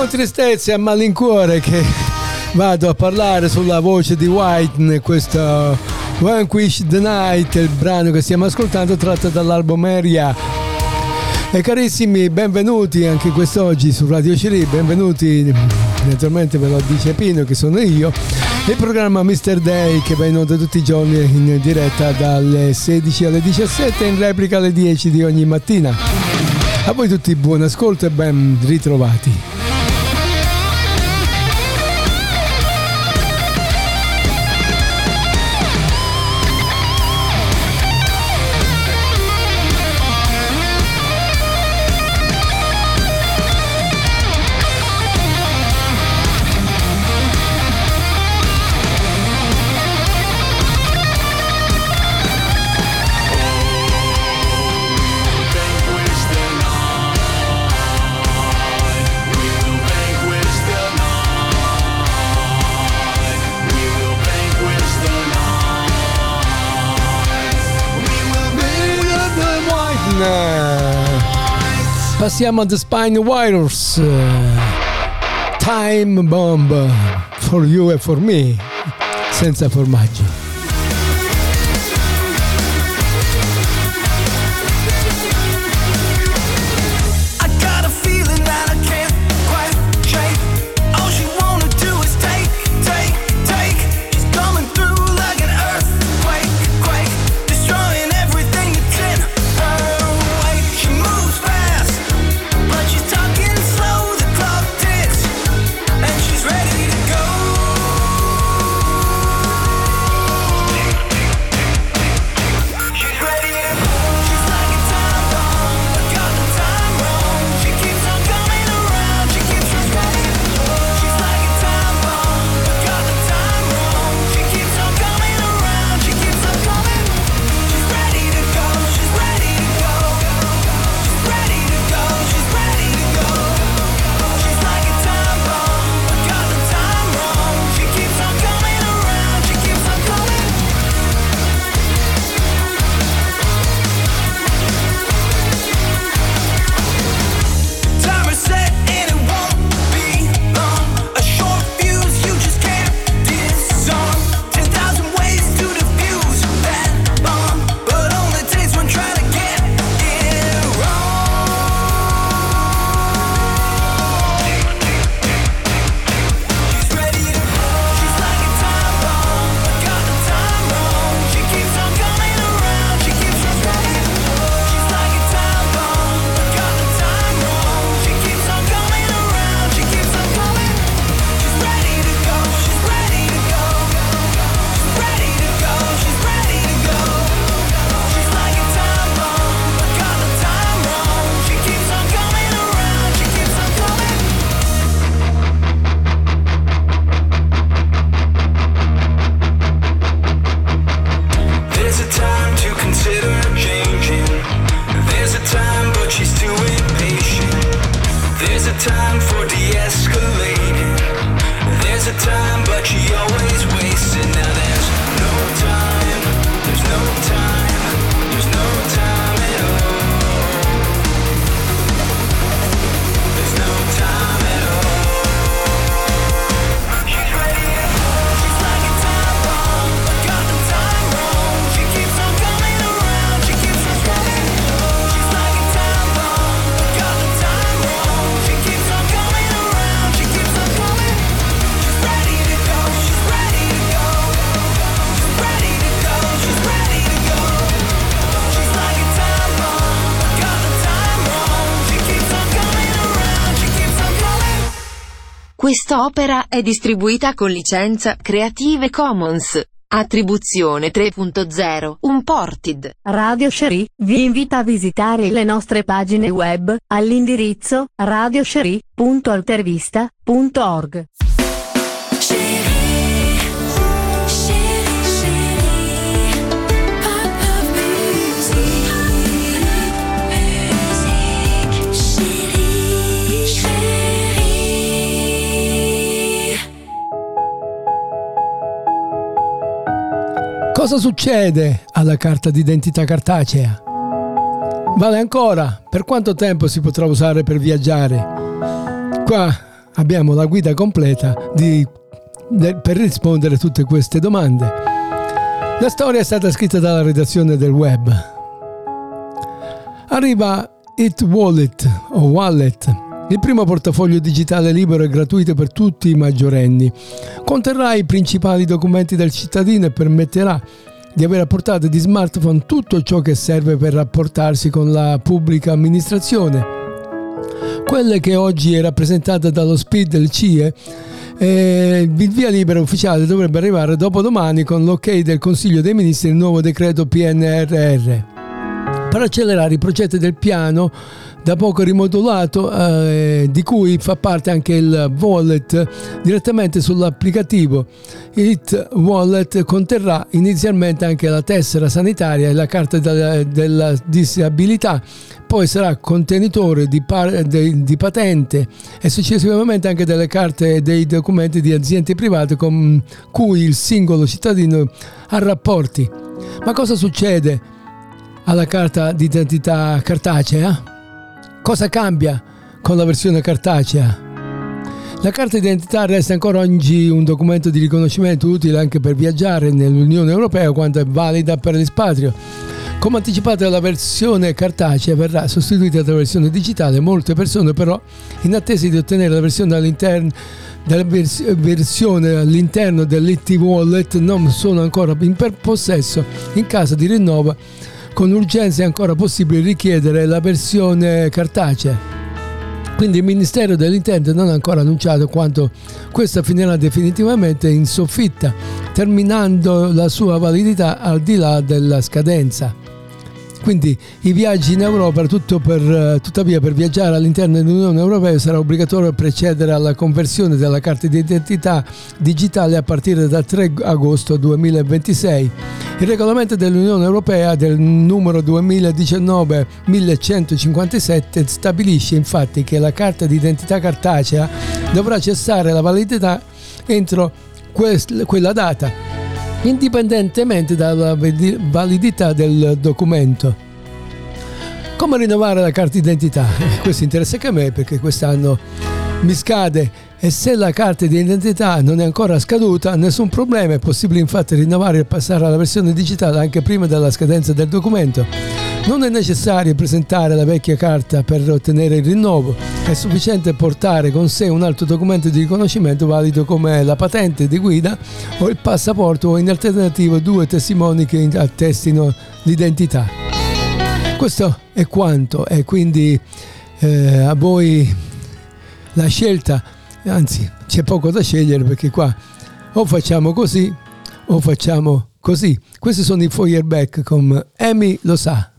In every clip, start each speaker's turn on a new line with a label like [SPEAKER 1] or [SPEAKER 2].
[SPEAKER 1] Con tristezza e malincuore che vado a parlare sulla voce di White questo Vanquish the Night, il brano che stiamo ascoltando tratto dall'album Area. E carissimi, benvenuti anche quest'oggi su Radio Ciri, benvenuti, naturalmente ve lo dice Pino che sono io, il programma Mr. Day che va in onda tutti i giorni in diretta dalle 16 alle 17 e in replica alle 10 di ogni mattina. A voi tutti buon ascolto e ben ritrovati. Passiamo a The Spine Wireless. Time Bomb for you and for me. Senza formaggi.
[SPEAKER 2] Quest'opera è distribuita con licenza Creative Commons. Attribuzione 3.0 Unported.
[SPEAKER 3] Radio Sherry vi invita a visitare le nostre pagine web all'indirizzo radiosherry.altervista.org.
[SPEAKER 1] Cosa succede alla carta d'identità cartacea? Vale ancora? Per quanto tempo si potrà usare per viaggiare? Qua abbiamo la guida completa di, de, per rispondere a tutte queste domande. La storia è stata scritta dalla redazione del web. Arriva It Wallet o Wallet il primo portafoglio digitale libero e gratuito per tutti i maggiorenni. Conterrà i principali documenti del cittadino e permetterà di avere a portata di smartphone tutto ciò che serve per rapportarsi con la pubblica amministrazione. Quelle che oggi è rappresentata dallo SPID del CIE eh, il via libera ufficiale dovrebbe arrivare dopodomani con l'ok del Consiglio dei Ministri il nuovo decreto PNRR. Per accelerare i progetti del piano da poco rimodulato eh, di cui fa parte anche il wallet direttamente sull'applicativo. It Wallet conterrà inizialmente anche la tessera sanitaria e la carta della, della disabilità, poi sarà contenitore di, par, de, di, patente e successivamente anche delle carte e dei documenti di aziende private con cui il singolo cittadino ha rapporti. Ma cosa succede alla carta d'identità cartacea? Cosa cambia con la versione cartacea? La carta d'identità resta ancora oggi un documento di riconoscimento utile anche per viaggiare nell'Unione Europea quanto è valida per l'espatrio. Come anticipato la versione cartacea verrà sostituita dalla versione digitale, molte persone però in attesa di ottenere la versione all'interno vers- versione all'interno dell'IT Wallet non sono ancora in possesso in caso di rinnovo con urgenza è ancora possibile richiedere la versione cartacea. Quindi il Ministero dell'Interno non ha ancora annunciato quanto questa finirà definitivamente in soffitta, terminando la sua validità al di là della scadenza. Quindi i viaggi in Europa, per, tuttavia per viaggiare all'interno dell'Unione Europea sarà obbligatorio precedere alla conversione della carta di identità digitale a partire dal 3 agosto 2026. Il regolamento dell'Unione Europea del numero 2019-1157 stabilisce infatti che la carta di identità cartacea dovrà cessare la validità entro quella data indipendentemente dalla validità del documento. Come rinnovare la carta d'identità? Questo interessa anche a me perché quest'anno mi scade e se la carta di identità non è ancora scaduta, nessun problema, è possibile infatti rinnovare e passare alla versione digitale anche prima della scadenza del documento. Non è necessario presentare la vecchia carta per ottenere il rinnovo, è sufficiente portare con sé un altro documento di riconoscimento valido come la patente di guida o il passaporto o in alternativa due testimoni che attestino l'identità. Questo è quanto e quindi eh, a voi la scelta, anzi c'è poco da scegliere perché qua o facciamo così o facciamo così. Questi sono i Feuerback con Amy lo sa.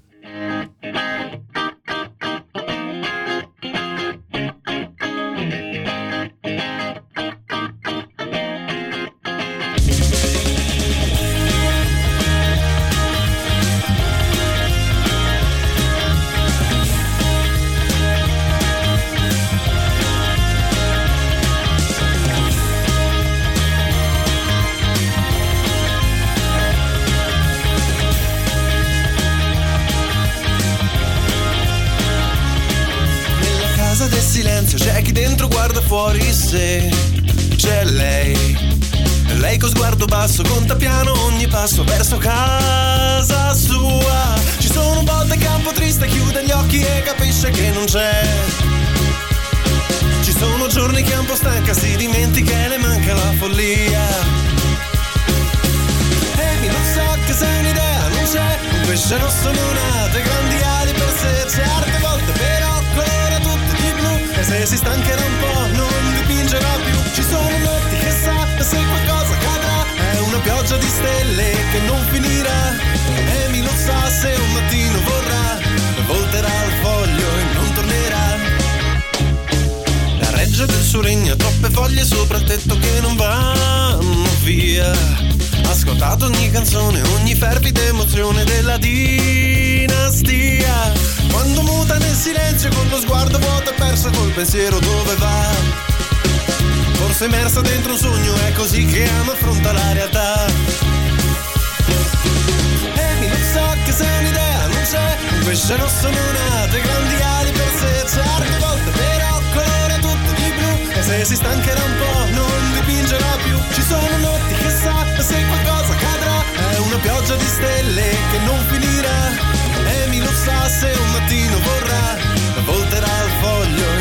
[SPEAKER 4] Casa sua. Ci sono volte che è un triste, chiude gli occhi e capisce che non c'è. Ci sono giorni che è un po' stanca, si dimentica e le manca la follia. Ehi, non so che sei un'idea, non c'è, un pesce rosso non ha dei grandi ali per sé, certe volte però colora tutto di blu e se si stancherà un po' pioggia di stelle che non finirà. Amy lo sa se un mattino vorrà. Volterà il foglio e non tornerà. La reggia del suo regno troppe foglie sopra il tetto che non vanno via. Ascoltato ogni canzone, ogni fervida emozione della dinastia. Quando muta nel silenzio con lo sguardo vuoto e persa col pensiero dove va. Forse immersa dentro un sogno, è così che ama affronta la realtà. E mi so che se un'idea non c'è, un pesce rosso non ha due grandi ali per sé, certe volte però colora tutto di blu, e se si stancherà un po' non dipingerà più. Ci sono notti che sa se qualcosa cadrà, è una pioggia di stelle che non finirà. E mi lo sa se un mattino vorrà, volterà il foglio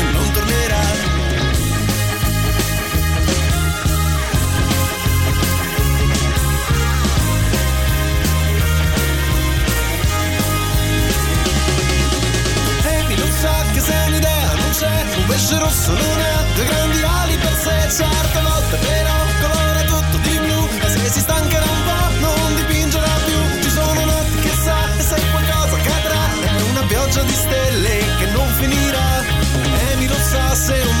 [SPEAKER 4] c'è Un pesce rosso non ha due grandi ali per sé Certe volte però colora tutto di blu. E se si stancherà un po' non dipingerà più. Ci sono notti che sa e se qualcosa cadrà È una pioggia di stelle che non finirà. Amy lo sa se un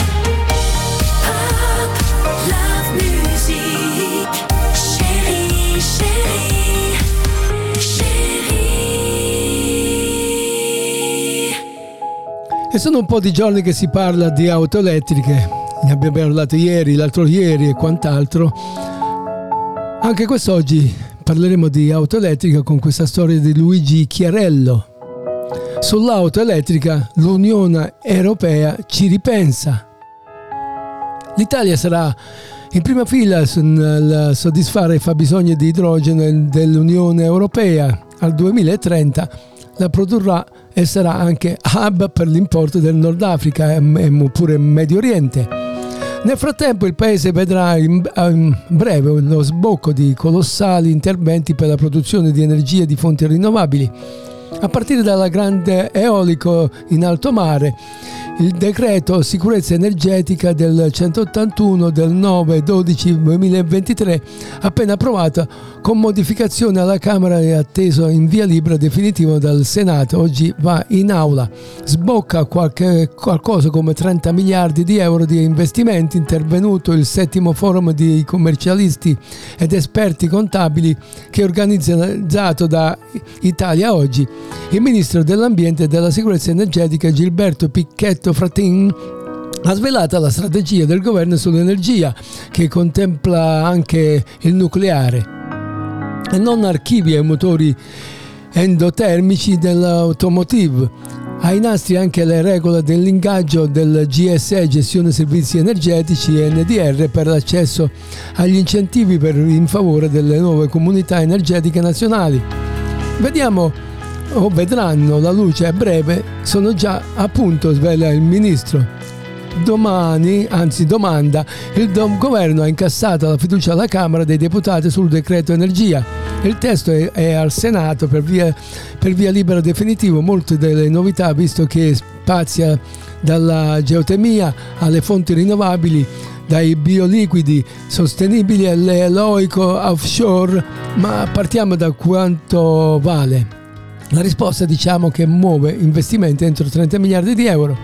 [SPEAKER 1] E sono un po' di giorni che si parla di auto elettriche, ne abbiamo parlato ieri, l'altro ieri e quant'altro. Anche quest'oggi parleremo di auto elettrica con questa storia di Luigi Chiarello. Sull'auto elettrica l'Unione Europea ci ripensa. L'Italia sarà in prima fila nel soddisfare i fabbisogni di idrogeno dell'Unione Europea. Al 2030 la produrrà e sarà anche hub per l'importo del Nord Africa e e pure Medio Oriente. Nel frattempo il paese vedrà in breve lo sbocco di colossali interventi per la produzione di energia di fonti rinnovabili, a partire dalla grande eolico in alto mare, il decreto sicurezza energetica del 181 del 9-12-2023 appena approvato con modificazione alla Camera e atteso in via libera definitivo dal Senato oggi va in aula. Sbocca qualche, qualcosa come 30 miliardi di euro di investimenti intervenuto il settimo forum di commercialisti ed esperti contabili che è organizzato da Italia Oggi. Il ministro dell'ambiente e della sicurezza energetica Gilberto Picchetto Fratin ha svelato la strategia del governo sull'energia che contempla anche il nucleare e non archivia i motori endotermici dell'automotive. Ai nastri anche le regole dell'ingaggio del GSE Gestione Servizi Energetici NDR per l'accesso agli incentivi per, in favore delle nuove comunità energetiche nazionali. Vediamo o vedranno la luce a breve, sono già a punto, svela il ministro. Domani, anzi domanda, il governo ha incassato la fiducia alla Camera dei Deputati sul decreto energia. Il testo è, è al Senato per via, per via libera definitivo, molte delle novità visto che spazia dalla geotermia alle fonti rinnovabili, dai bioliquidi sostenibili all'eloico offshore, ma partiamo da quanto vale. La risposta diciamo che muove investimenti entro 30 miliardi di euro.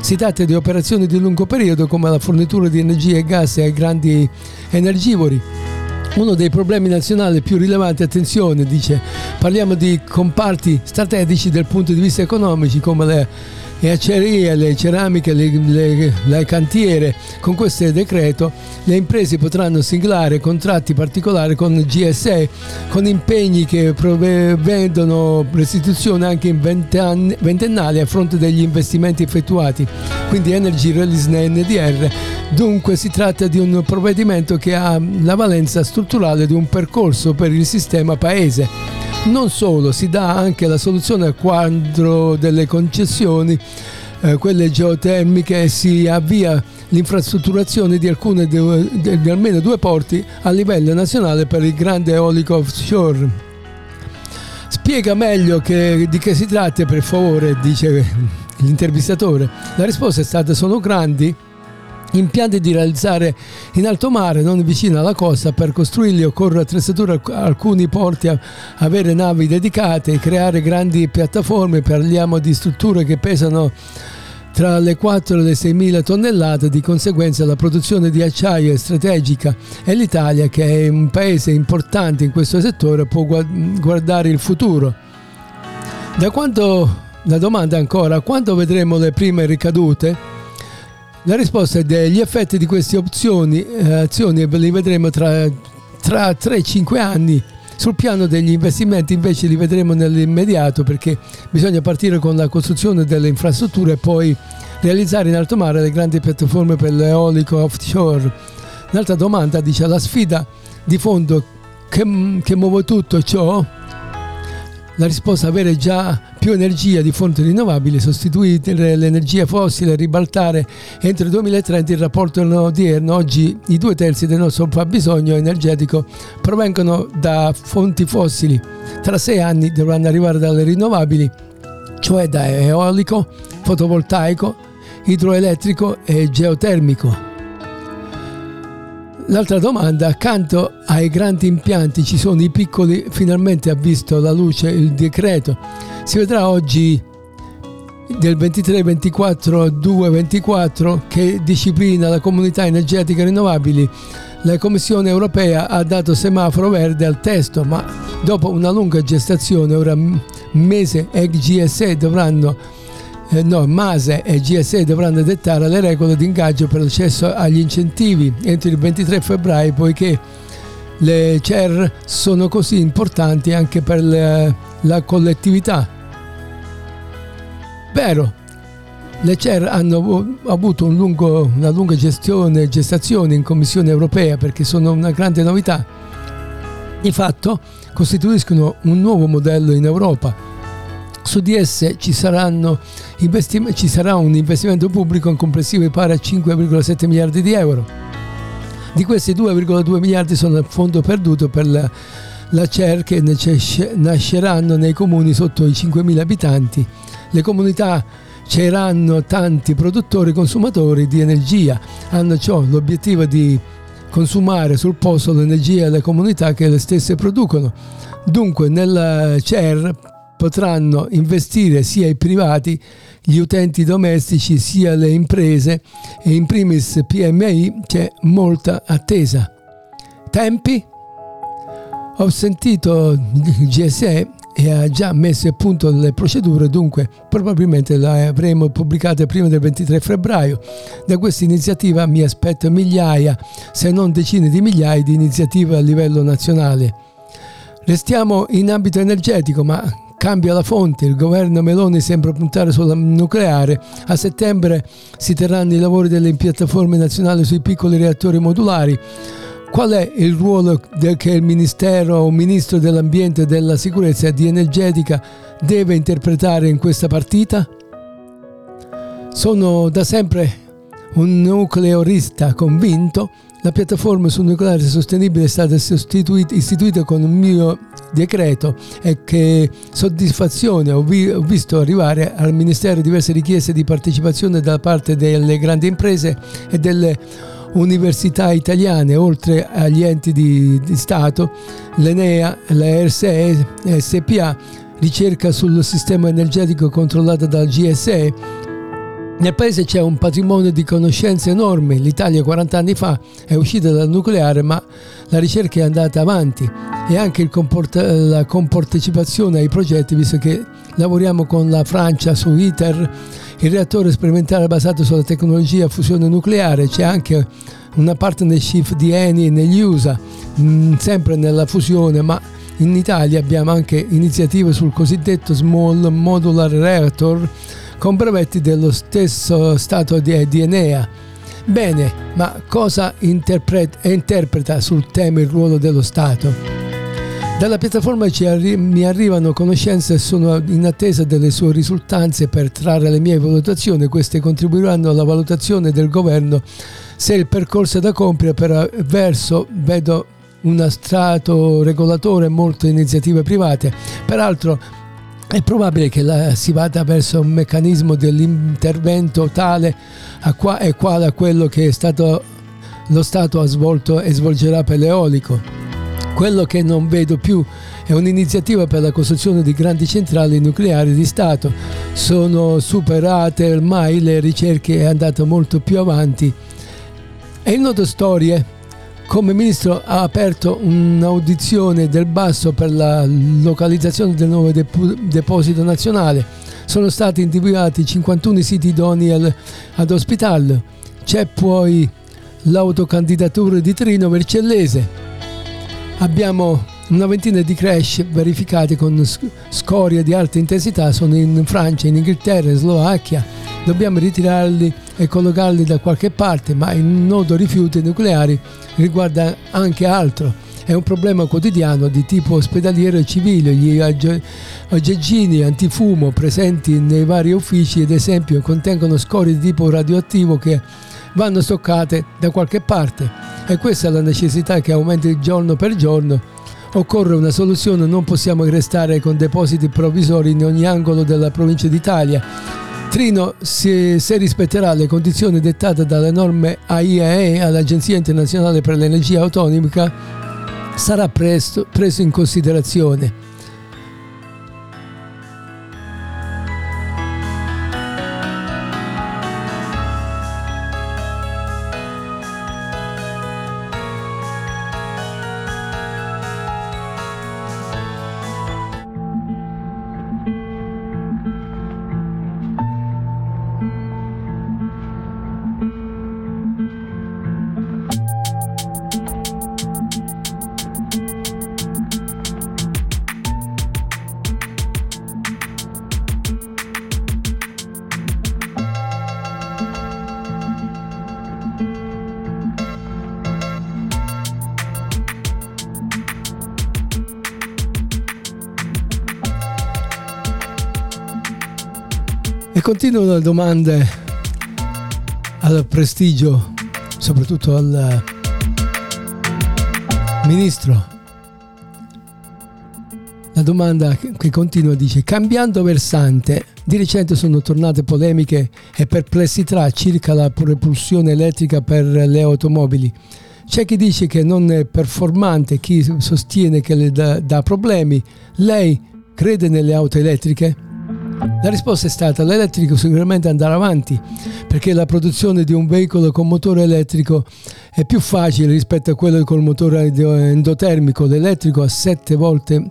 [SPEAKER 1] Si tratta di operazioni di lungo periodo come la fornitura di energia e gas ai grandi energivori. Uno dei problemi nazionali più rilevanti, attenzione, dice, parliamo di comparti strategici dal punto di vista economico come le e acciaierie, le ceramiche, le, le- le cantiere. Con questo decreto le imprese potranno siglare contratti particolari con GSE con impegni che prevedono restituzione anche in ventennali a fronte degli investimenti effettuati, quindi Energy Release NDR. Dunque si tratta di un provvedimento che ha la valenza strutturale di un percorso per il sistema paese. Non solo, si dà anche la soluzione al quadro delle concessioni, eh, quelle geotermiche, e si avvia l'infrastrutturazione di, alcune, de- di almeno due porti a livello nazionale per il grande eolico offshore. Spiega meglio che- di che si tratta, per favore, dice l'intervistatore. La risposta è stata: sono grandi impianti di realizzare in alto mare, non vicino alla costa. Per costruirli occorre attrezzature alcuni porti, avere navi dedicate, creare grandi piattaforme. Parliamo di strutture che pesano tra le 4 e le 6 mila tonnellate, di conseguenza la produzione di acciaio è strategica e l'Italia, che è un paese importante in questo settore, può gua- guardare il futuro. Da quanto, la domanda ancora, quando vedremo le prime ricadute? La risposta è degli effetti di queste opzioni, eh, azioni li vedremo tra, tra 3-5 anni. Sul piano degli investimenti invece li vedremo nell'immediato perché bisogna partire con la costruzione delle infrastrutture e poi realizzare in alto mare le grandi piattaforme per l'eolico offshore. Un'altra domanda dice la sfida di fondo che, che muove tutto ciò? La risposta avere già più energia di fonti rinnovabili, sostituire l'energia fossile, ribaltare entro il 2030 il rapporto odierno. Oggi i due terzi del nostro fabbisogno energetico provengono da fonti fossili. Tra sei anni dovranno arrivare dalle rinnovabili, cioè da eolico, fotovoltaico, idroelettrico e geotermico. L'altra domanda, accanto ai grandi impianti ci sono i piccoli, finalmente ha visto la luce il decreto. Si vedrà oggi del 23 24 2 24 che disciplina la comunità energetica rinnovabili. La Commissione europea ha dato semaforo verde al testo, ma dopo una lunga gestazione, ora mese e GSE dovranno eh, no, Mase e GSE dovranno dettare le regole di ingaggio per l'accesso agli incentivi entro il 23 febbraio poiché le CER sono così importanti anche per la, la collettività. Vero, le CER hanno avu- avuto un lungo- una lunga gestione, gestazione in Commissione europea perché sono una grande novità. Di fatto costituiscono un nuovo modello in Europa su di esse ci, investim- ci sarà un investimento pubblico in complessivo pari a 5,7 miliardi di euro. Di questi 2,2 miliardi sono a fondo perduto per la, la CER che nasceranno nei comuni sotto i 5.000 abitanti. Le comunità ceranno tanti produttori e consumatori di energia, hanno ciò l'obiettivo di consumare sul posto l'energia delle comunità che le stesse producono. Dunque nella CER potranno investire sia i privati, gli utenti domestici, sia le imprese e in primis PMI c'è molta attesa. Tempi? Ho sentito il GSE e ha già messo a punto le procedure, dunque probabilmente le avremo pubblicate prima del 23 febbraio. Da questa iniziativa mi aspetto migliaia, se non decine di migliaia di iniziative a livello nazionale. Restiamo in ambito energetico, ma cambia la fonte, il governo Meloni sembra puntare sul nucleare, a settembre si terranno i lavori delle piattaforme nazionali sui piccoli reattori modulari. Qual è il ruolo che il Ministero o Ministro dell'Ambiente e della Sicurezza e di Energetica deve interpretare in questa partita? Sono da sempre un nucleorista convinto. La piattaforma sul nucleare sostenibile è stata istituita con un mio decreto e che soddisfazione ho, vi- ho visto arrivare al Ministero diverse richieste di partecipazione da parte delle grandi imprese e delle università italiane, oltre agli enti di, di Stato, l'Enea, la RSE, SPA, ricerca sul sistema energetico controllata dal GSE. Nel paese c'è un patrimonio di conoscenze enorme. L'Italia 40 anni fa è uscita dal nucleare, ma la ricerca è andata avanti e anche il comporta- la compartecipazione ai progetti, visto che lavoriamo con la Francia su ITER, il reattore sperimentale basato sulla tecnologia fusione nucleare, c'è anche una partnership di Eni negli USA, mh, sempre nella fusione, ma in Italia abbiamo anche iniziative sul cosiddetto Small Modular Reactor con brevetti dello stesso stato di, di Enea. Bene, ma cosa interpret- interpreta sul tema il ruolo dello Stato? Dalla piattaforma arri- mi arrivano conoscenze e sono in attesa delle sue risultanze per trarre le mie valutazioni. Queste contribuiranno alla valutazione del governo se il percorso è da compiere per verso vedo un strato regolatore e molte iniziative private. Peraltro è probabile che la, si vada verso un meccanismo dell'intervento tale qua, e quale a quello che stato, lo Stato ha svolto e svolgerà per l'eolico. Quello che non vedo più è un'iniziativa per la costruzione di grandi centrali nucleari di Stato. Sono superate ormai le ricerche, è andato molto più avanti. E il noto storie, come ministro ha aperto un'audizione del basso per la localizzazione del nuovo depo- deposito nazionale. Sono stati individuati 51 siti idonei ad ospitarlo. C'è poi l'autocandidatura di Trino Vercellese Abbiamo una ventina di crash verificati con scorie di alta intensità, sono in Francia, in Inghilterra, in Slovacchia. Dobbiamo ritirarli e collocarli da qualche parte, ma il nodo rifiuti nucleari riguarda anche altro. È un problema quotidiano di tipo ospedaliero e civile. Gli aggeggini antifumo presenti nei vari uffici, ad esempio, contengono scorie di tipo radioattivo che vanno stoccate da qualche parte e questa è la necessità che aumenta giorno per giorno. Occorre una soluzione, non possiamo restare con depositi provvisori in ogni angolo della provincia d'Italia. Trino, se, se rispetterà le condizioni dettate dalle norme AIAE all'Agenzia internazionale per l'energia autonomica, sarà presto preso in considerazione. Continuano le domande al prestigio, soprattutto al ministro. La domanda che continua dice, cambiando versante, di recente sono tornate polemiche e perplessità circa la propulsione elettrica per le automobili. C'è chi dice che non è performante, chi sostiene che le dà problemi. Lei crede nelle auto elettriche? La risposta è stata l'elettrico sicuramente andrà avanti perché la produzione di un veicolo con motore elettrico è più facile rispetto a quello col motore endotermico. L'elettrico ha 7 volte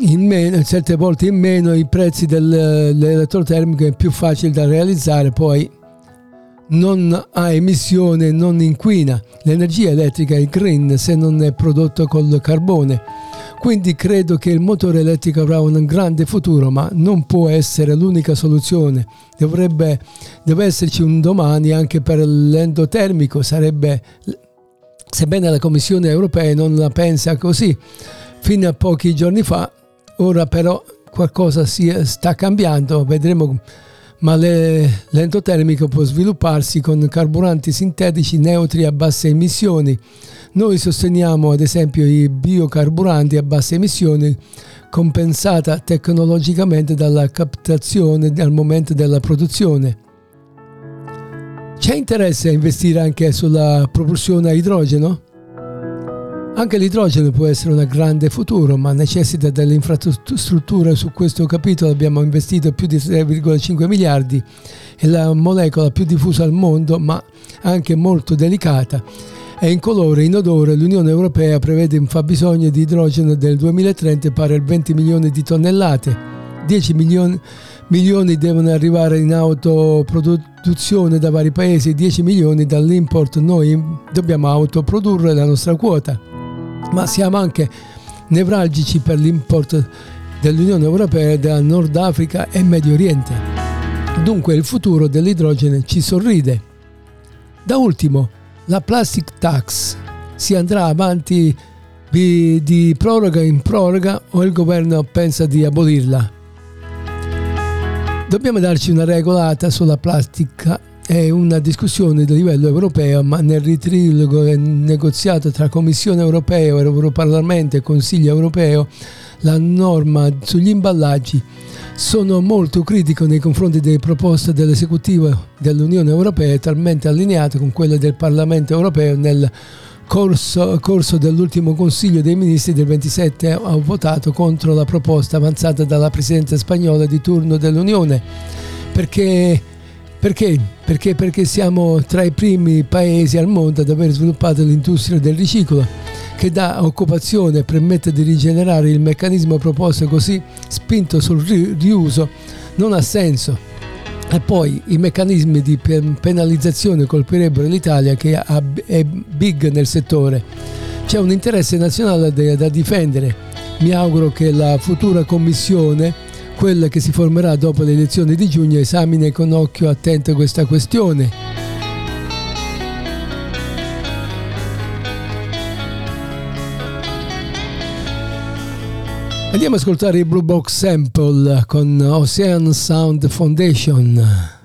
[SPEAKER 1] in meno, 7 volte in meno i prezzi dell'elettrotermico è più facile da realizzare, poi non ha emissione, non inquina. L'energia elettrica è green se non è prodotto col carbone. Quindi credo che il motore elettrico avrà un grande futuro, ma non può essere l'unica soluzione. Dovrebbe, deve esserci un domani anche per l'endotermico, sarebbe, sebbene la Commissione europea non la pensa così, fino a pochi giorni fa, ora però qualcosa si sta cambiando, vedremo ma le, l'endotermico può svilupparsi con carburanti sintetici neutri a basse emissioni. Noi sosteniamo ad esempio i biocarburanti a basse emissioni compensata tecnologicamente dalla captazione al momento della produzione. C'è interesse a investire anche sulla propulsione a idrogeno? Anche l'idrogeno può essere un grande futuro, ma necessita delle infrastrutture. Su questo capitolo abbiamo investito più di 3,5 miliardi. È la molecola più diffusa al mondo, ma anche molto delicata. È incolore e inodore. L'Unione Europea prevede un fabbisogno di idrogeno del 2030 pari a 20 milioni di tonnellate. 10 milioni, milioni devono arrivare in autoproduzione da vari paesi, 10 milioni dall'import. Noi dobbiamo autoprodurre la nostra quota, ma siamo anche nevralgici per l'import dell'Unione Europea da Nord Africa e Medio Oriente. Dunque il futuro dell'idrogeno ci sorride. Da ultimo, la plastic tax si andrà avanti di, proroga in proroga o il governo pensa di abolirla. Dobbiamo darci una regolata sulla plastica è una discussione di livello europeo, ma nel ritrilogo negoziato tra Commissione europea, Europarlamento e Consiglio europeo, la norma sugli imballaggi sono molto critico nei confronti delle proposte dell'esecutivo dell'Unione Europea, talmente allineate con quelle del Parlamento Europeo nel corso, corso dell'ultimo Consiglio dei Ministri del 27 ha votato contro la proposta avanzata dalla Presidenza spagnola di turno dell'Unione perché perché? Perché? Perché siamo tra i primi paesi al mondo ad aver sviluppato l'industria del riciclo che dà occupazione e permette di rigenerare il meccanismo proposto così spinto sul riuso non ha senso. E poi i meccanismi di penalizzazione colpirebbero l'Italia che è big nel settore. C'è un interesse nazionale da difendere. Mi auguro che la futura commissione quella che si formerà dopo le elezioni di giugno esamina con occhio attento questa questione. Andiamo ad ascoltare il Blue Box Sample con Ocean Sound Foundation.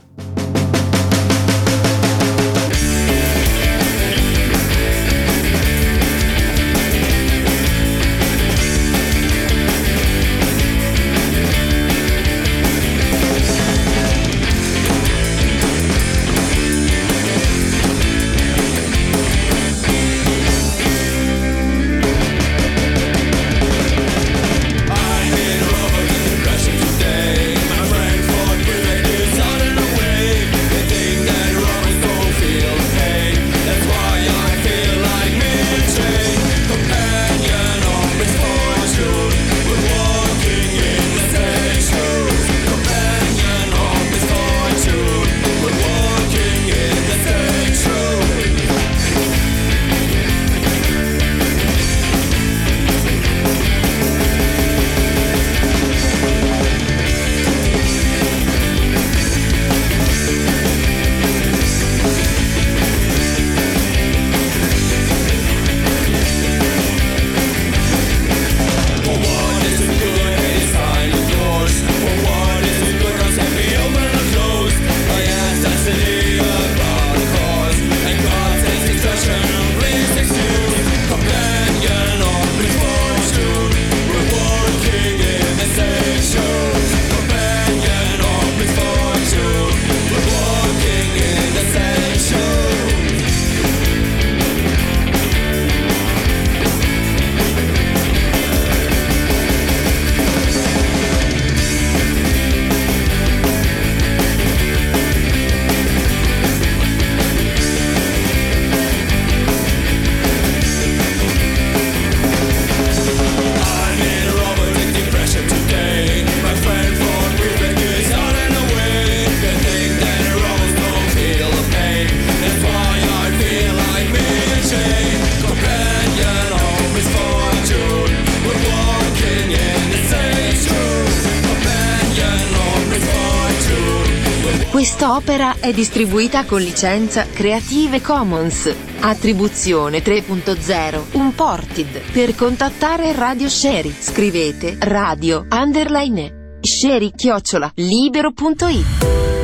[SPEAKER 2] È distribuita con licenza Creative Commons. Attribuzione 3.0 Unported. Per contattare Radio Sherry scrivete radio underline sherry chiocciola libero.it.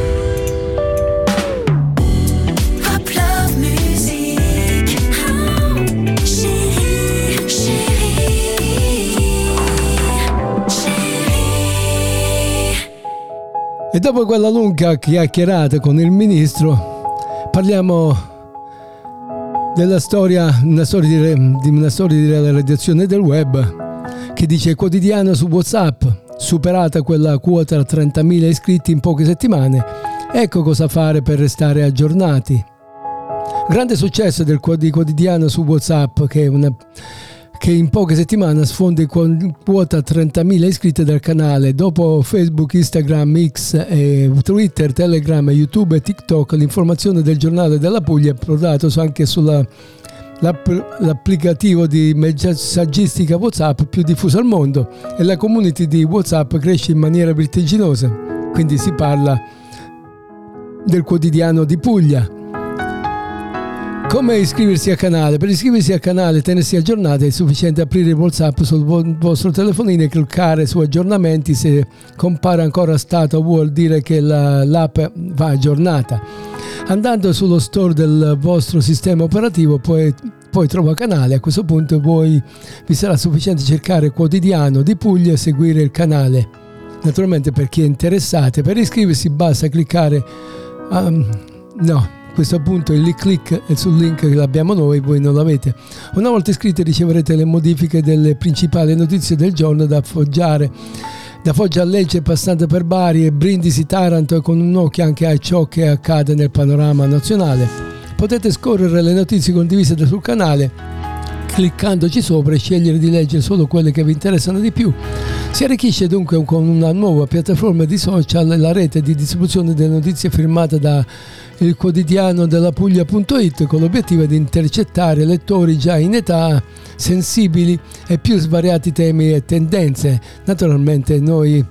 [SPEAKER 1] E dopo quella lunga chiacchierata con il ministro, parliamo della storia, una storia di, di una storia di realizzazione del web che dice quotidiano su WhatsApp, superata quella quota 30.000 iscritti in poche settimane. Ecco cosa fare per restare aggiornati. Grande successo del quotidiano su WhatsApp che è una che in poche settimane sfonda con quota 30.000 iscritti del canale. Dopo Facebook, Instagram, X, Twitter, Telegram, YouTube e TikTok, l'informazione del giornale della Puglia è prodato anche sulla l'app- l'applicativo di messaggistica WhatsApp più diffuso al mondo e la community di WhatsApp cresce in maniera vertiginosa. Quindi si parla del quotidiano di Puglia. Come iscriversi al canale? Per iscriversi al canale e tenersi aggiornati è sufficiente aprire il WhatsApp sul vo- vostro telefonino e cliccare su aggiornamenti. Se compare ancora stato vuol dire che la- l'app va aggiornata. Andando sullo store del vostro sistema operativo poi, poi trova canale. A questo punto voi, vi sarà sufficiente cercare quotidiano di Puglia e seguire il canale. Naturalmente per chi è interessato, per iscriversi basta cliccare um, no, questo punto il click sul link che abbiamo noi, voi non l'avete. Una volta iscritti riceverete le modifiche delle principali notizie del giorno da appoggiare da Foggia a Lecce passando per Bari e Brindisi Taranto con un occhio anche a ciò che accade nel panorama nazionale. Potete scorrere le notizie condivise sul canale cliccandoci sopra e scegliere di leggere solo quelle che vi interessano di più. Si arricchisce dunque con una nuova piattaforma di social la rete di distribuzione delle notizie firmata da il quotidiano della Puglia.it con l'obiettivo di intercettare lettori già in età sensibili e più svariati temi e tendenze. Naturalmente noi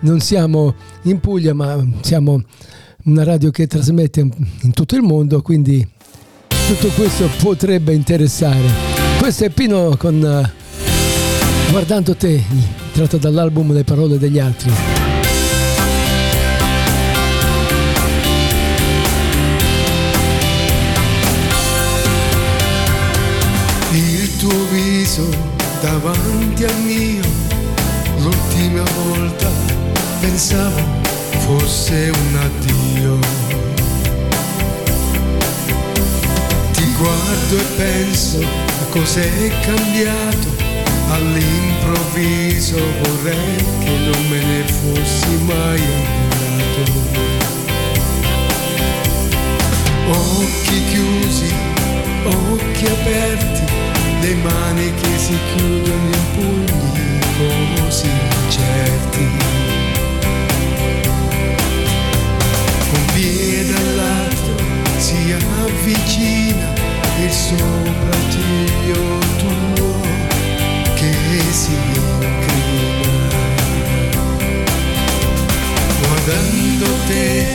[SPEAKER 1] non siamo in Puglia ma siamo una radio che trasmette in tutto il mondo, quindi tutto questo potrebbe interessare. Questo è Pino con eh, Guardando te, tratto dall'album Le parole degli altri.
[SPEAKER 5] Il tuo viso davanti al mio, l'ultima volta pensavo fosse un addio. Guardo e penso a cos'è cambiato, all'improvviso vorrei che non me ne fossi mai andato. Occhi chiusi, occhi aperti, le mani che si chiudono in pugni così incerti. Un piede all'altro si avvicina il sopracciglio tuo che si incrina. Guardando te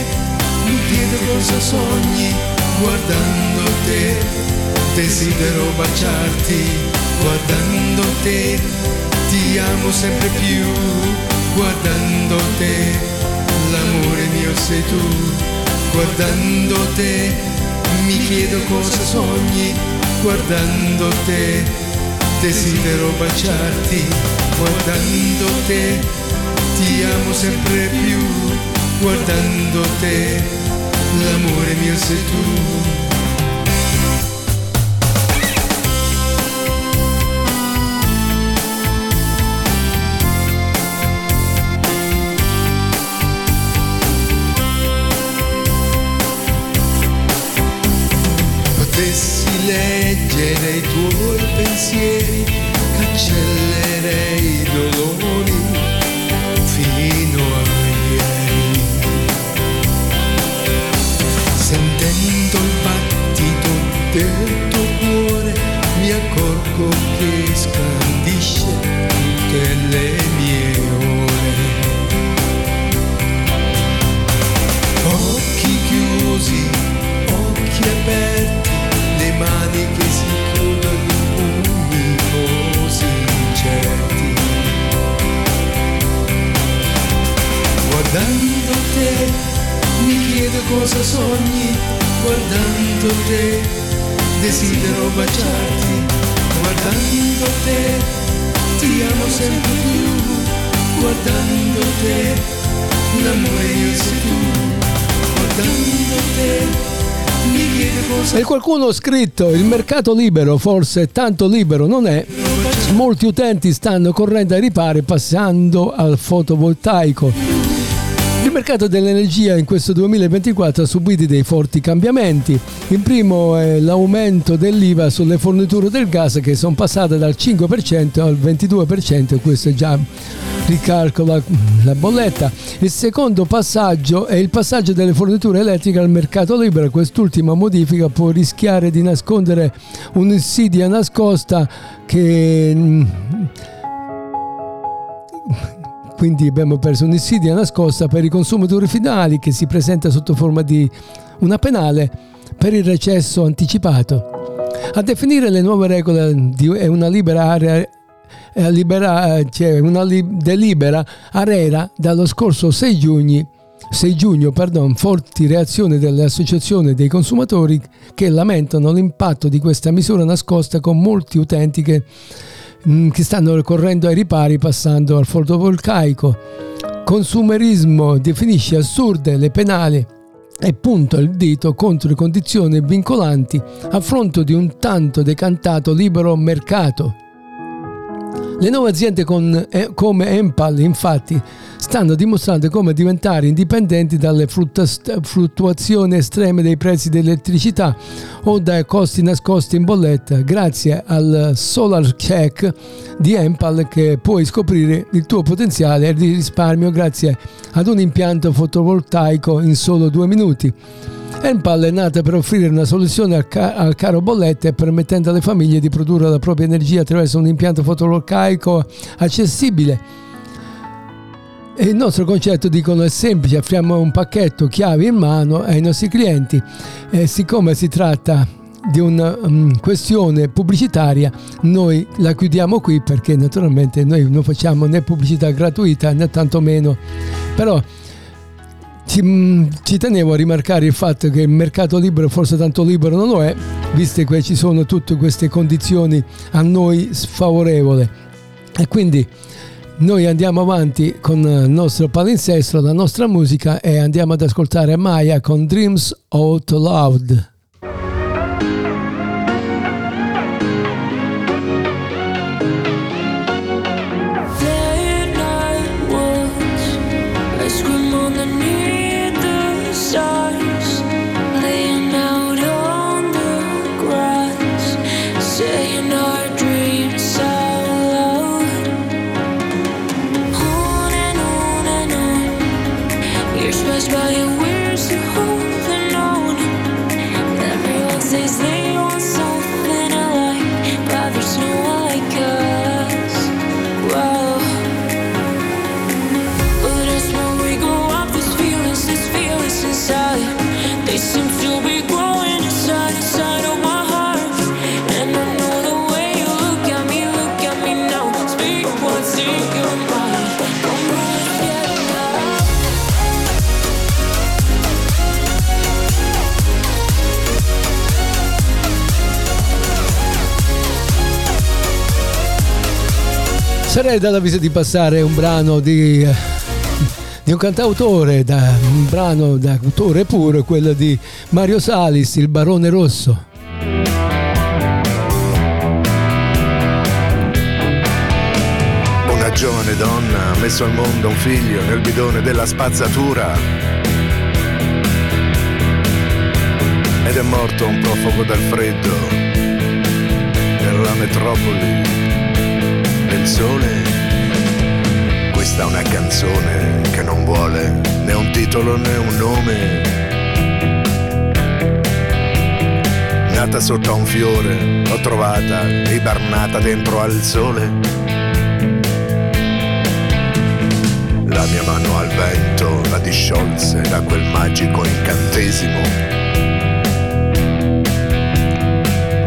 [SPEAKER 5] mi chiedo cosa sogni, guardando te desidero baciarti, guardando te ti amo sempre più, guardando te l'amore mio sei tu, guardando te mi chiedo cosa sogni, guardando te. Desidero baciarti, guardando te. Ti amo sempre più, guardando te. L'amore mio sei tu.
[SPEAKER 1] Qualcuno ha scritto il mercato libero forse tanto libero non è. Molti utenti stanno correndo ai ripari passando al fotovoltaico. Mercato dell'energia in questo 2024 ha subito dei forti cambiamenti. Il primo è l'aumento dell'IVA sulle forniture del gas che sono passate dal 5% al 22%, questo già ricalcola la bolletta. Il secondo passaggio è il passaggio delle forniture elettriche al mercato libero. Quest'ultima modifica può rischiare di nascondere un'insidia nascosta che mm, quindi abbiamo perso un'insidia nascosta per i consumatori finali che si presenta sotto forma di una penale per il recesso anticipato. A definire le nuove regole è una libera area libera, cioè una li, delibera ARERA dallo scorso 6 giugno 6 giugno, pardon, forti reazioni delle associazioni dei consumatori che lamentano l'impatto di questa misura nascosta con molti utenti che che stanno correndo ai ripari passando al fotovoltaico. Consumerismo definisce assurde le penali e punta il dito contro le condizioni vincolanti a fronte di un tanto decantato libero mercato. Le nuove aziende con, eh, come Empal infatti stanno dimostrando come diventare indipendenti dalle fluttuazioni estreme dei prezzi dell'elettricità o dai costi nascosti in bolletta grazie al Solar Check di Empal che puoi scoprire il tuo potenziale di risparmio grazie ad un impianto fotovoltaico in solo due minuti. Enpal è nata per offrire una soluzione al, ca- al, caro bollette permettendo alle famiglie di produrre la propria energia attraverso un impianto fotovoltaico accessibile. E il nostro concetto, dicono, è semplice, offriamo un pacchetto chiavi in mano ai nostri clienti. E siccome si tratta di una um, questione pubblicitaria noi la chiudiamo qui perché naturalmente noi non facciamo né pubblicità gratuita né tantomeno. Però ci, mm, ci, tenevo a rimarcare il fatto che il mercato libero forse tanto libero non lo è, viste che ci sono tutte queste condizioni a noi sfavorevoli. E quindi noi andiamo avanti con il nostro palinsesto, la nostra musica e andiamo ad ascoltare Maya con Dreams Out Loud. Sarei dall'avviso di passare un brano di, di un cantautore, da, un brano d'autore puro, quello di Mario Salis, il Barone Rosso.
[SPEAKER 6] Una giovane donna ha messo al mondo un figlio nel bidone della spazzatura. Ed è morto un profugo dal freddo nella metropoli del sole. È una canzone che non vuole né un titolo né un nome. Nata sotto un fiore, l'ho trovata ibernata dentro al sole. La mia mano al vento la disciolse da quel magico incantesimo.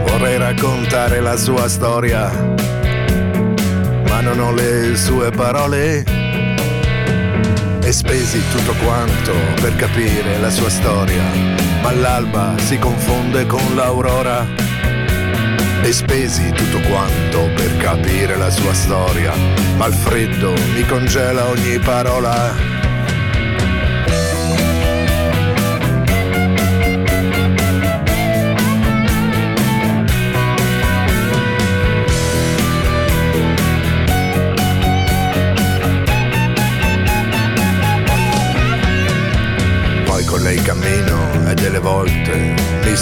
[SPEAKER 6] Vorrei raccontare la sua storia ma non ho le sue parole. E spesi tutto quanto per capire la sua storia, ma l'alba si confonde con l'aurora. E spesi tutto quanto per capire la sua storia, ma il freddo mi congela ogni parola.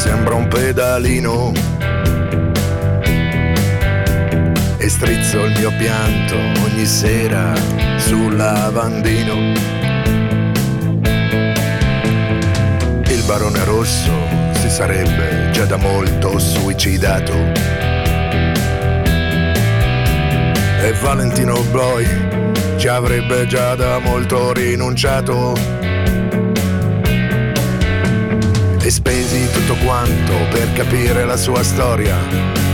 [SPEAKER 6] Sembra un pedalino e strizzo il mio pianto ogni sera sul lavandino. Il barone rosso si sarebbe già da molto suicidato. E Valentino Bloi ci avrebbe già da molto rinunciato. Tutto quanto per capire la sua storia.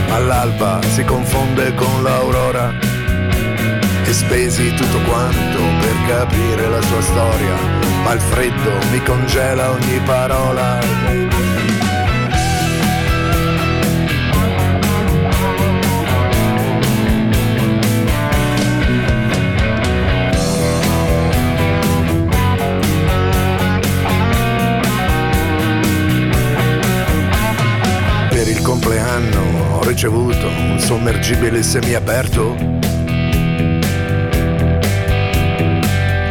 [SPEAKER 6] All'alba si confonde con l'aurora. E spesi tutto quanto per capire la sua storia. Ma il freddo mi congela ogni parola. Sommergibile semiaperto.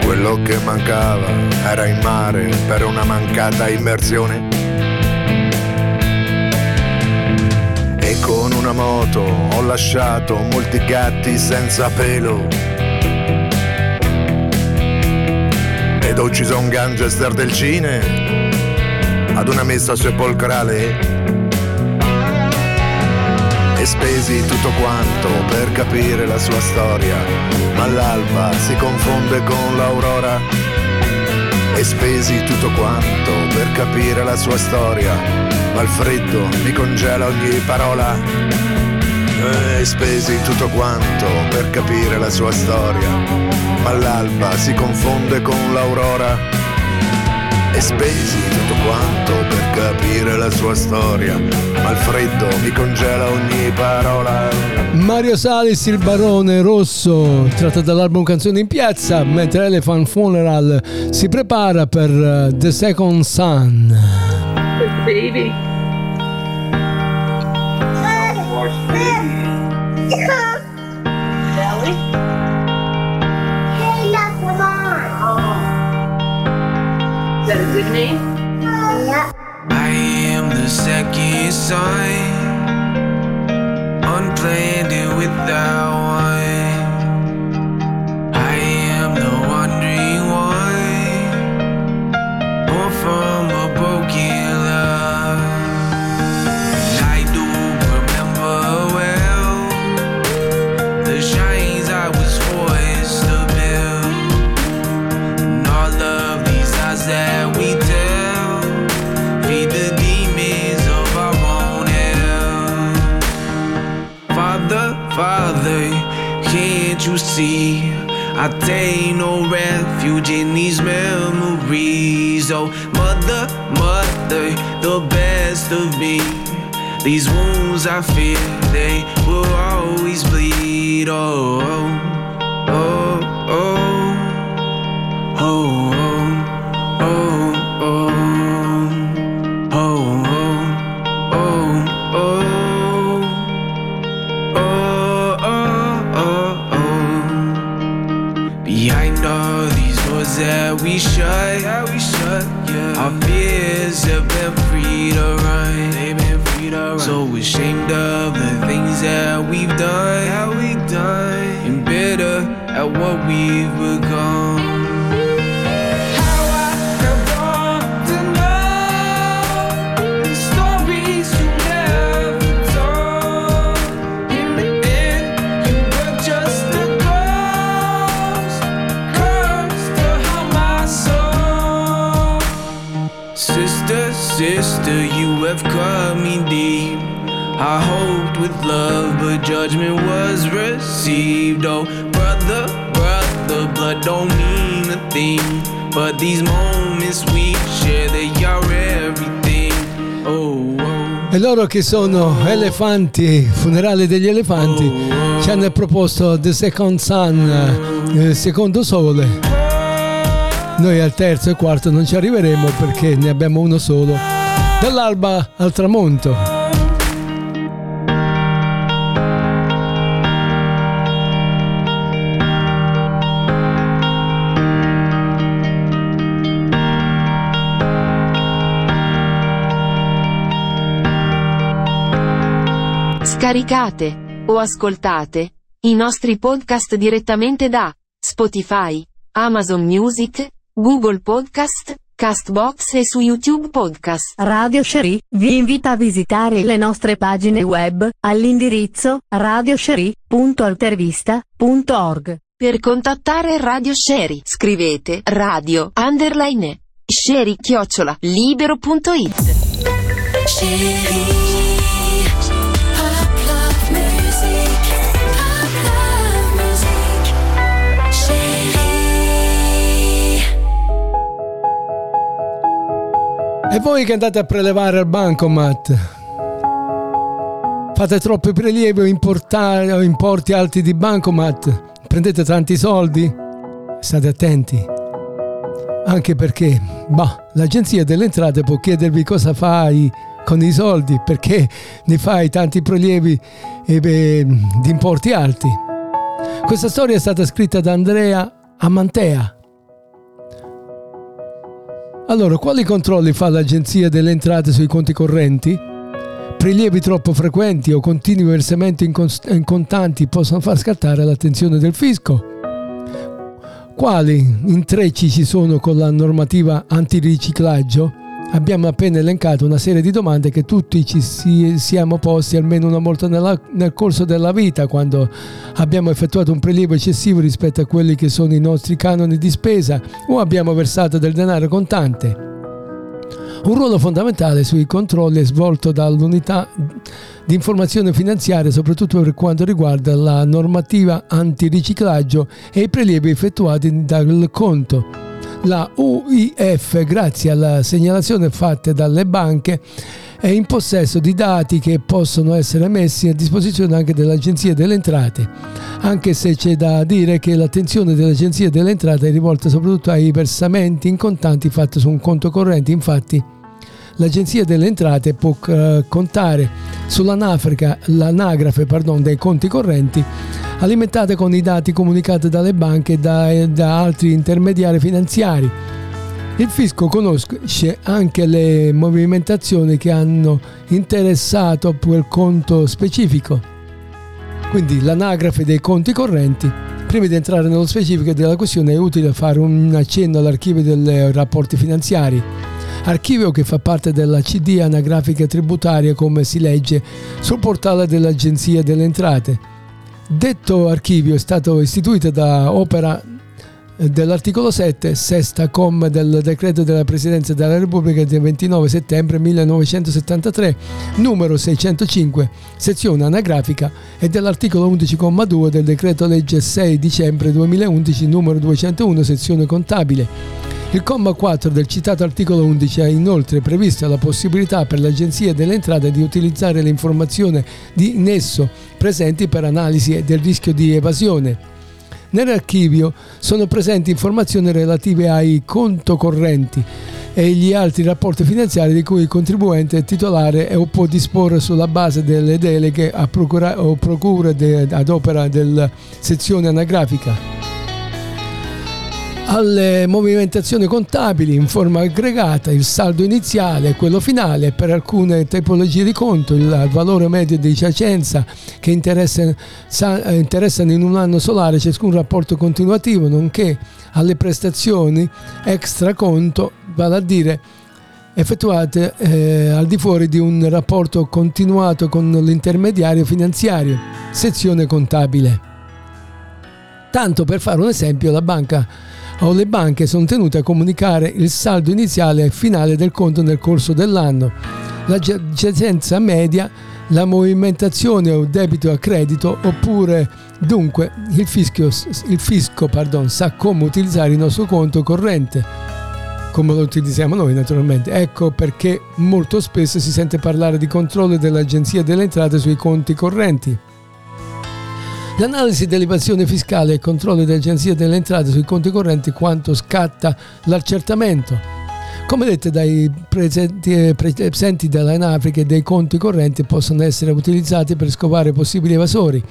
[SPEAKER 6] Quello che mancava era in mare per una mancata immersione. E con una moto ho lasciato molti gatti senza pelo. Ed ho ucciso un gangster del cine ad una messa sepolcrale e spesi tutto quanto per capire la sua storia, ma l'alba si confonde con l'aurora. E spesi tutto quanto per capire la sua storia, ma il freddo mi congela ogni parola. E spesi tutto quanto per capire la sua storia, ma l'alba si confonde con l'aurora e spesi tutto quanto per capire la sua storia, ma il freddo mi congela ogni parola.
[SPEAKER 1] Mario Salis, il barone rosso, tratto dall'album Canzoni in piazza, mentre Elephant Funeral si prepara per eh, The Second Sun.
[SPEAKER 7] Baby. That a good name?
[SPEAKER 8] Yeah.
[SPEAKER 9] I am the second son, unplanned and without These wounds I fear they
[SPEAKER 1] che sono elefanti, funerale degli elefanti, ci hanno proposto The Second Sun, eh, il secondo sole. Noi al terzo e quarto non ci arriveremo perché ne abbiamo uno solo. Dall'alba al tramonto.
[SPEAKER 2] Scaricate o ascoltate i nostri podcast direttamente da Spotify, Amazon Music, Google Podcast, Castbox e su YouTube Podcast.
[SPEAKER 3] Radio Sherry vi invita a visitare le nostre pagine web all'indirizzo radiosherry.altervista.org.
[SPEAKER 2] Per contattare Radio Sherry scrivete radio underline sherry chiocciola libero.it.
[SPEAKER 1] E voi che andate a prelevare al bancomat? Fate troppi prelievi o, o importi alti di bancomat? Prendete tanti soldi? State attenti. Anche perché, bah, l'agenzia delle entrate può chiedervi cosa fai con i soldi, perché ne fai tanti prelievi e, beh, di importi alti. Questa storia è stata scritta da Andrea Amantea. Allora, quali controlli fa l'Agenzia delle Entrate sui conti correnti? Prelievi troppo frequenti o continui versamenti in, cons- in contanti possono far scattare l'attenzione del fisco. Quali intrecci ci sono con la normativa antiriciclaggio? Abbiamo appena elencato una serie di domande che tutti ci si- siamo posti almeno una volta nella- nel corso della vita quando abbiamo effettuato un prelievo eccessivo rispetto a quelli che sono i nostri canoni di spesa o abbiamo versato del denaro contante. Un ruolo fondamentale sui controlli è svolto dall'unità di informazione finanziaria, soprattutto per quanto riguarda la normativa antiriciclaggio e i prelievi effettuati dal conto. La UIF, grazie alla segnalazione fatte dalle banche, è in possesso di dati che possono essere messi a disposizione anche dell'Agenzia delle Entrate, anche se c'è da dire che l'attenzione dell'Agenzia delle Entrate è rivolta soprattutto ai versamenti in contanti fatti su un conto corrente, infatti l'Agenzia delle Entrate può eh, contare sull'anagrafe l'anagrafe, pardon, dei conti correnti alimentate con i dati comunicati dalle banche e da, da altri intermediari finanziari. Il fisco conosce anche le movimentazioni che hanno interessato quel conto specifico, quindi l'anagrafe dei conti correnti. Prima di entrare nello specifico della questione è utile fare un accenno all'archivio dei rapporti finanziari, archivio che fa parte della CD anagrafica tributaria come si legge sul portale dell'Agenzia delle Entrate. Detto archivio è stato istituito da opera dell'articolo 7, sesta com del decreto della Presidenza della Repubblica del 29 settembre 1973, numero 605, sezione anagrafica, e dell'articolo 11,2 del decreto legge 6 dicembre 2011, numero 201, sezione contabile. Il comma 4 del citato articolo 11 ha inoltre previsto la possibilità per l'Agenzia delle Entrate di utilizzare le informazioni di in esso presenti per analisi del rischio di evasione. Nell'archivio sono presenti informazioni relative ai conto correnti e gli altri rapporti finanziari di cui il contribuente è titolare o può disporre sulla base delle deleghe a procura o procure de, ad opera della sezione anagrafica alle movimentazioni contabili in forma aggregata, il saldo iniziale e quello finale per alcune tipologie di conto, il valore medio di giacenza che interessano, in un anno solare ciascun rapporto continuativo, nonché alle prestazioni extra conto, vale a dire effettuate eh, al di fuori di un rapporto continuato con l'intermediario finanziario, sezione contabile. Tanto per fare un esempio, la banca o le banche sono tenute a comunicare il saldo iniziale e finale del conto nel corso dell'anno, la giacenza media, la movimentazione o debito a credito oppure dunque il, fischio, il fisco pardon, sa come utilizzare il nostro conto corrente come lo utilizziamo noi naturalmente. Ecco perché molto spesso si sente parlare di controllo dell'Agenzia delle Entrate sui conti correnti. L'analisi dell'evasione fiscale e controllo dell'Agenzia delle Entrate sui conti correnti quanto scatta l'accertamento. Come detto dai presenti, eh, presenti della Africa dei conti correnti possono essere utilizzati per scovare possibili evasori,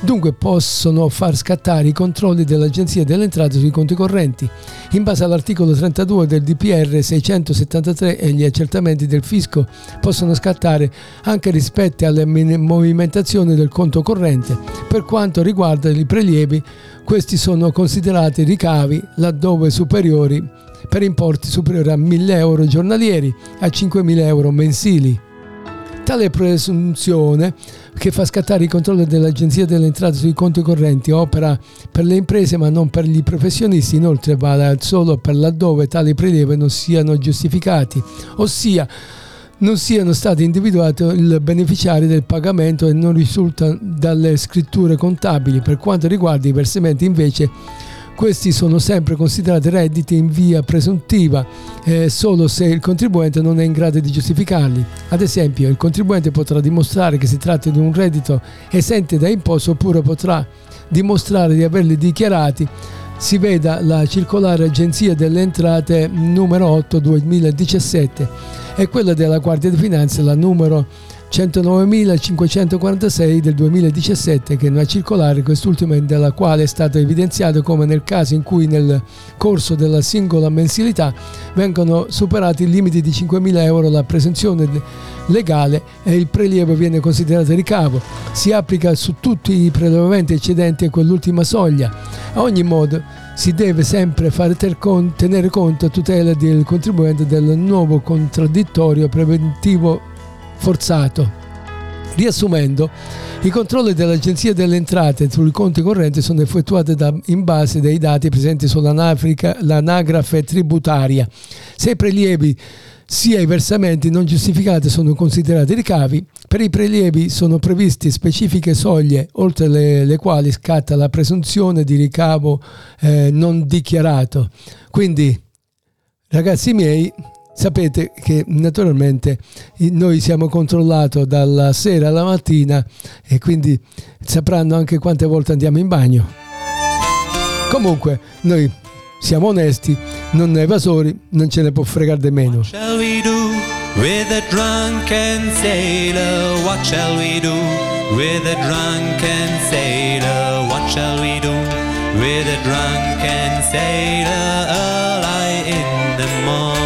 [SPEAKER 1] dunque possono far scattare i controlli dell'Agenzia delle Entrate sui conti correnti. In base all'articolo 32 del DPR 673 e gli accertamenti del fisco possono scattare anche rispetto alle movimentazioni del conto corrente. Per quanto riguarda i prelievi, questi sono considerati ricavi laddove superiori per importi superiori a 1.000 euro giornalieri a 5.000 euro mensili. Tale presunzione, che fa scattare i controlli dell'Agenzia delle Entrate sui conti correnti, opera per le imprese ma non per i professionisti, inoltre vale solo per laddove tali prelievi non siano giustificati, ossia non siano stati individuati il beneficiario del pagamento e non risulta dalle scritture contabili. Per quanto riguarda i versamenti invece questi sono sempre considerati redditi in via presuntiva eh, solo se il contribuente non è in grado di giustificarli. Ad esempio, il contribuente potrà dimostrare che si tratta di un reddito esente da imposto oppure potrà dimostrare di averli dichiarati. Si veda la circolare Agenzia delle Entrate numero 8 2017 e quella della Guardia di Finanza la numero 109.546 del 2017 che è una circolare quest'ultima della quale è stato evidenziato come nel caso in cui nel corso della singola mensilità vengono superati i limiti di 5.000 euro la presunzione legale e il prelievo viene considerato ricavo. Si applica su tutti i prelevamenti eccedenti a quell'ultima soglia. A ogni modo si deve sempre tenere conto a tutela del contribuente del nuovo contraddittorio preventivo forzato. Riassumendo, i controlli dell'Agenzia delle Entrate sui conti correnti sono effettuati da, in base dei dati presenti sull'anagrafe tributaria. Se i prelievi sia i versamenti non giustificati sono considerati ricavi, per i prelievi sono previste specifiche soglie oltre le, le quali scatta la presunzione di ricavo eh, non dichiarato. Quindi, ragazzi miei, sapete che naturalmente noi siamo controllati dalla sera alla mattina e quindi sapranno anche quante volte andiamo in bagno. Comunque noi siamo onesti, non evasori, non ce ne può fregare di meno.
[SPEAKER 10] What shall we do with a drunken sailor? What shall we do with a drunken sailor? What shall we do with a drunken sailor early in the morning?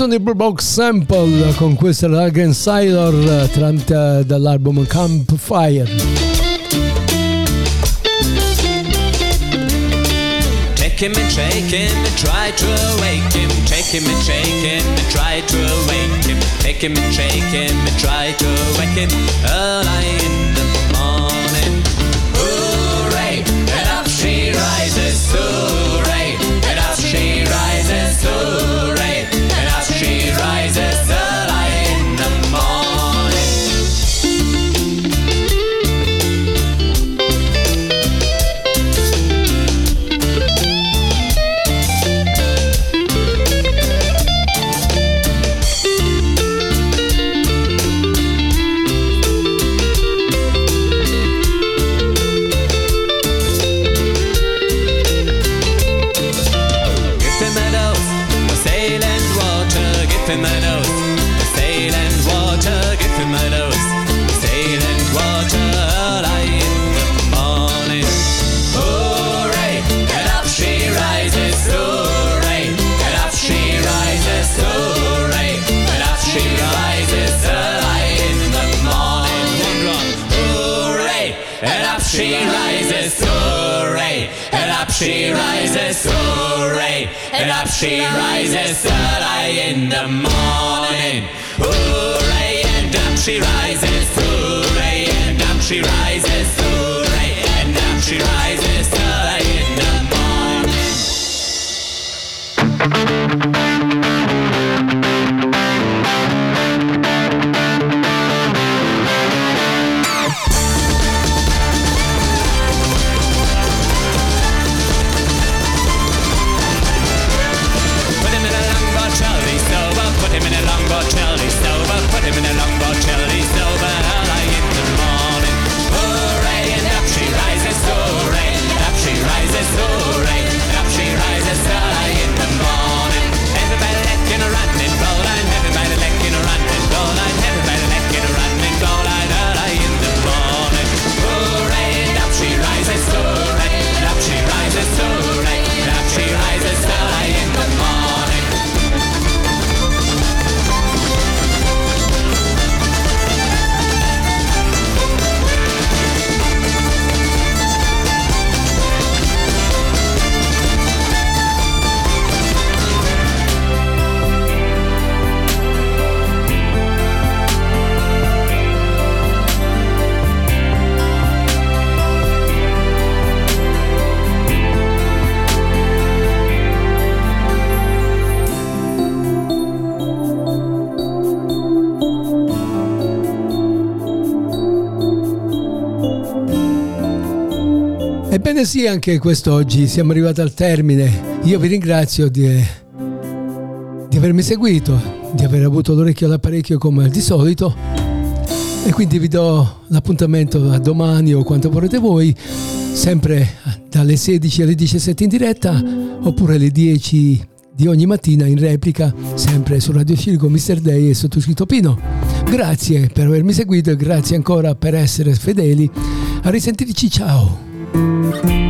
[SPEAKER 1] Sono i Blue Box Sample con questa Lagen Sailor tratta dall'album Campfire.
[SPEAKER 10] Take him and shake him and try to awake him. Take him and shake him and try to awake him. Take him and shake him and try to awake him early And up she rises early in the morning. Hooray! And up she rises. Hooray! And up she rises. Hooray! And up she rises
[SPEAKER 1] Ebbene sì, anche quest'oggi siamo arrivati al termine. Io vi ringrazio di, di avermi seguito, di aver avuto l'orecchio all'apparecchio come di solito. E quindi vi do l'appuntamento a domani o quanto vorrete voi, sempre dalle 16 alle 17 in diretta, oppure alle 10 di ogni mattina in replica, sempre su Radio Circo Mr. Day e sottoscritto Pino. Grazie per avermi seguito e grazie ancora per essere fedeli. A risentirci, ciao! Thank you.